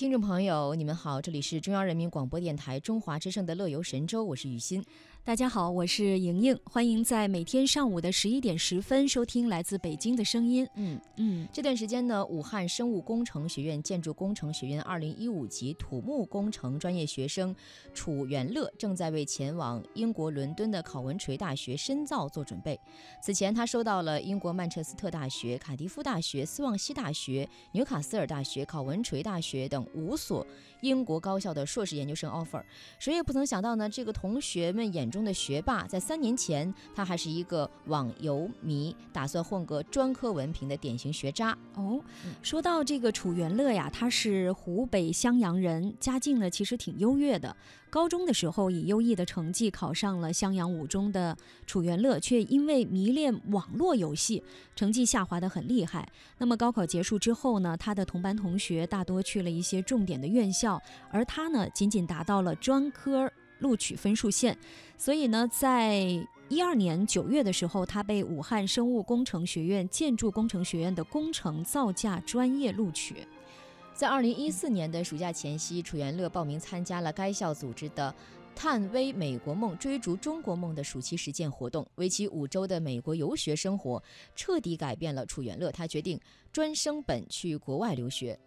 听众朋友，你们好，这里是中央人民广播电台中华之声的《乐游神州》，我是雨欣。大家好，我是莹莹，欢迎在每天上午的十一点十分收听来自北京的声音。嗯嗯，这段时间呢，武汉生物工程学院建筑工程学院二零一五级土木工程专业学生楚元乐正在为前往英国伦敦的考文垂大学深造做准备。此前，他收到了英国曼彻斯特大学、卡迪夫大学、斯旺西大学、纽卡斯尔大学、考文垂大学等五所英国高校的硕士研究生 offer。谁也不曾想到呢，这个同学们眼中的学霸，在三年前，他还是一个网游迷，打算混个专科文凭的典型学渣。哦，说到这个楚元乐呀，他是湖北襄阳人，家境呢其实挺优越的。高中的时候以优异的成绩考上了襄阳五中的楚元乐，却因为迷恋网络游戏，成绩下滑得很厉害。那么高考结束之后呢，他的同班同学大多去了一些重点的院校，而他呢仅仅达到了专科录取分数线。所以呢，在一二年九月的时候，他被武汉生物工程学院建筑工程学院的工程造价专业录取。在二零一四年的暑假前夕，楚元乐报名参加了该校组织的“探微美国梦，追逐中国梦”的暑期实践活动。为期五周的美国游学生活，彻底改变了楚元乐。他决定专升本去国外留学。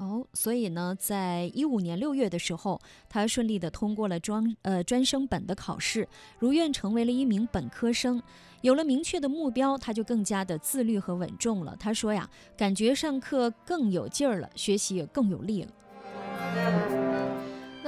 哦，所以呢，在一五年六月的时候，他顺利的通过了专呃专升本的考试，如愿成为了一名本科生。有了明确的目标，他就更加的自律和稳重了。他说呀，感觉上课更有劲儿了，学习也更有力了。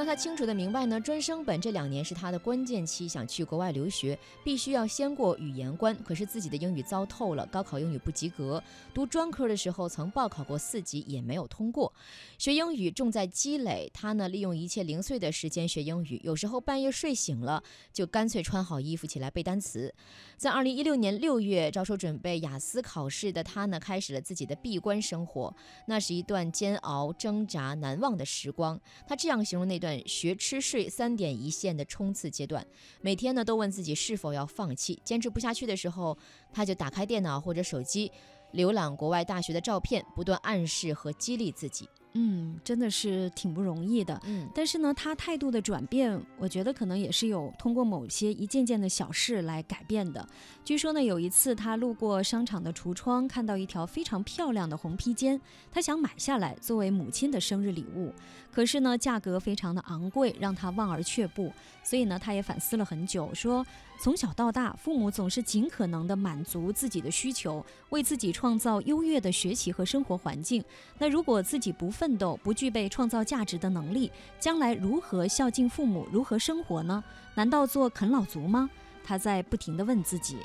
那他清楚的明白呢，专升本这两年是他的关键期，想去国外留学，必须要先过语言关。可是自己的英语糟透了，高考英语不及格，读专科的时候曾报考过四级也没有通过。学英语重在积累，他呢利用一切零碎的时间学英语，有时候半夜睡醒了就干脆穿好衣服起来背单词。在二零一六年六月着手准备雅思考试的他呢，开始了自己的闭关生活，那是一段煎熬、挣扎、难忘的时光。他这样形容那段。学吃睡三点一线的冲刺阶段，每天呢都问自己是否要放弃。坚持不下去的时候，他就打开电脑或者手机，浏览国外大学的照片，不断暗示和激励自己。嗯，真的是挺不容易的。嗯，但是呢，他态度的转变，我觉得可能也是有通过某些一件件的小事来改变的。据说呢，有一次他路过商场的橱窗，看到一条非常漂亮的红披肩，他想买下来作为母亲的生日礼物。可是呢，价格非常的昂贵，让他望而却步。所以呢，他也反思了很久，说从小到大，父母总是尽可能的满足自己的需求，为自己创造优越的学习和生活环境。那如果自己不奋斗，不具备创造价值的能力，将来如何孝敬父母，如何生活呢？难道做啃老族吗？他在不停地问自己。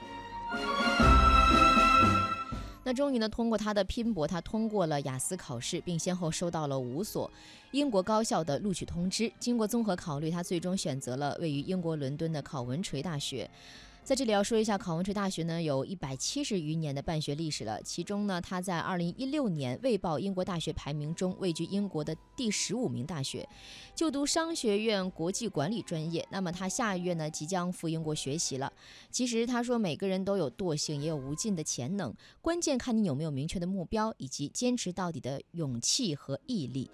那终于呢，通过他的拼搏，他通过了雅思考试，并先后收到了五所英国高校的录取通知。经过综合考虑，他最终选择了位于英国伦敦的考文垂大学。在这里要说一下，考文垂大学呢有一百七十余年的办学历史了。其中呢，它在二零一六年卫报英国大学排名中位居英国的第十五名大学，就读商学院国际管理专业。那么他下个月呢即将赴英国学习了。其实他说，每个人都有惰性，也有无尽的潜能，关键看你有没有明确的目标，以及坚持到底的勇气和毅力。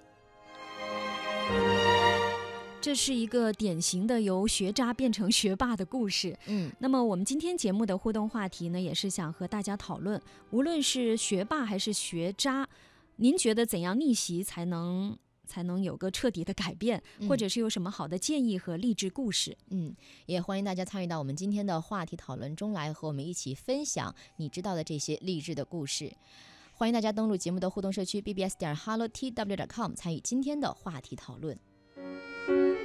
这是一个典型的由学渣变成学霸的故事。嗯，那么我们今天节目的互动话题呢，也是想和大家讨论，无论是学霸还是学渣，您觉得怎样逆袭才能才能有个彻底的改变，或者是有什么好的建议和励志故事？嗯，也欢迎大家参与到我们今天的话题讨论中来，和我们一起分享你知道的这些励志的故事。欢迎大家登录节目的互动社区 bbs 点 hello tw 点 com 参与今天的话题讨论。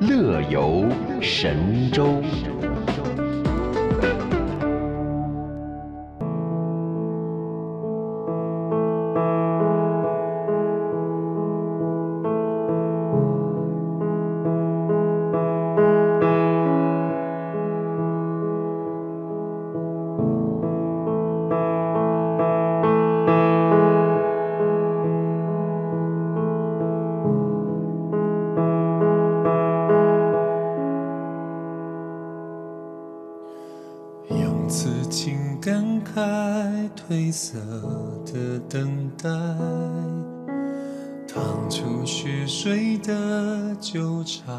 乐游神州。色的等待，淌出血水的纠缠，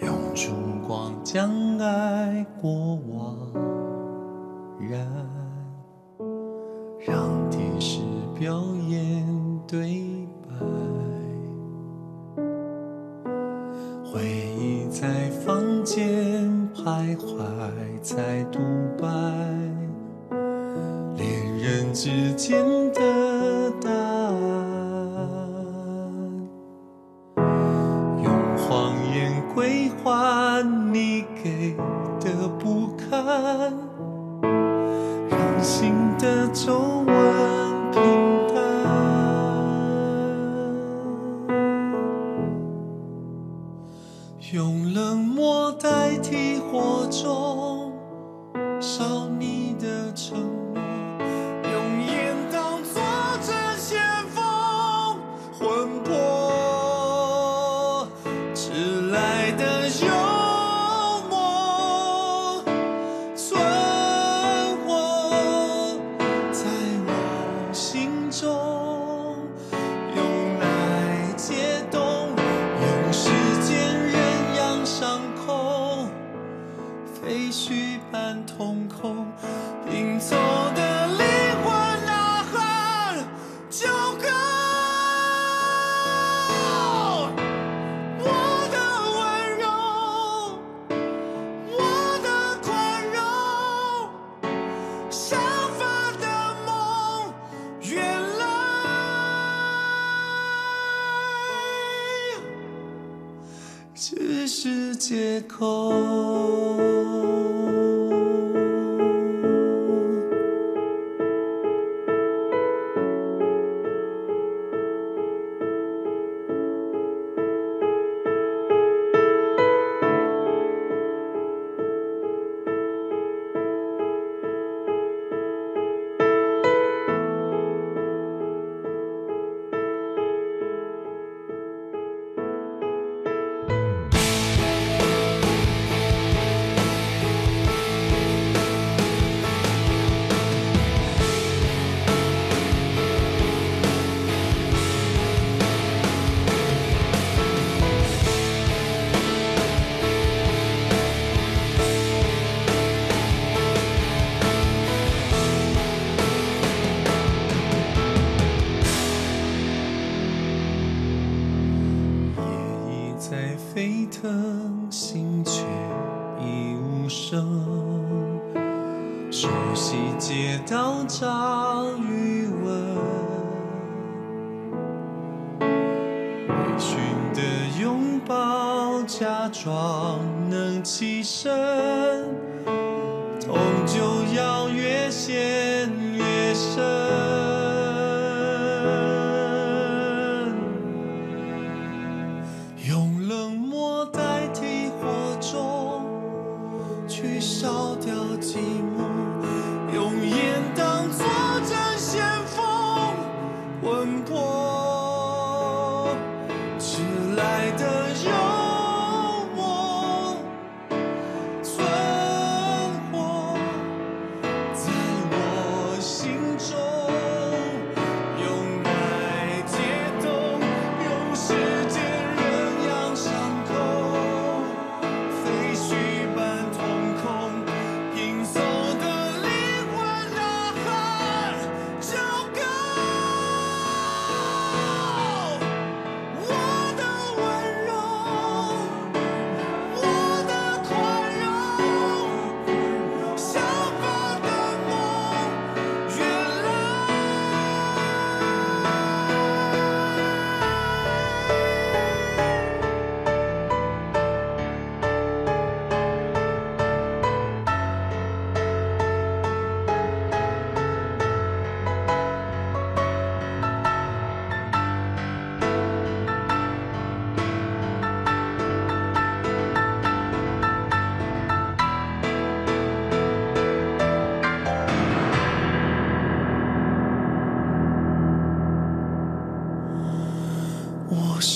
用烛光将爱过往燃，让电视表演对白，回忆在房间徘徊，在独白，恋人之间的答案，用谎言归还你给的不堪。废墟般瞳孔，拼凑的灵魂呐喊就够。我的温柔。我的宽容，想发的梦，原来只是借口。沸腾，心却已无声。熟悉街道找余温，微醺的拥抱，假装能起身，痛就要越陷越深。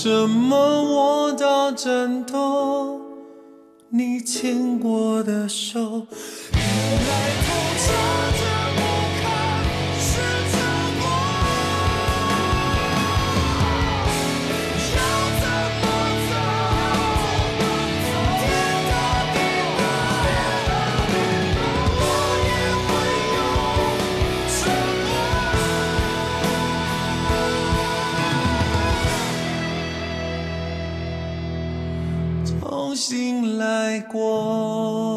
什么握到枕头，你牵过的手，原来偷来过。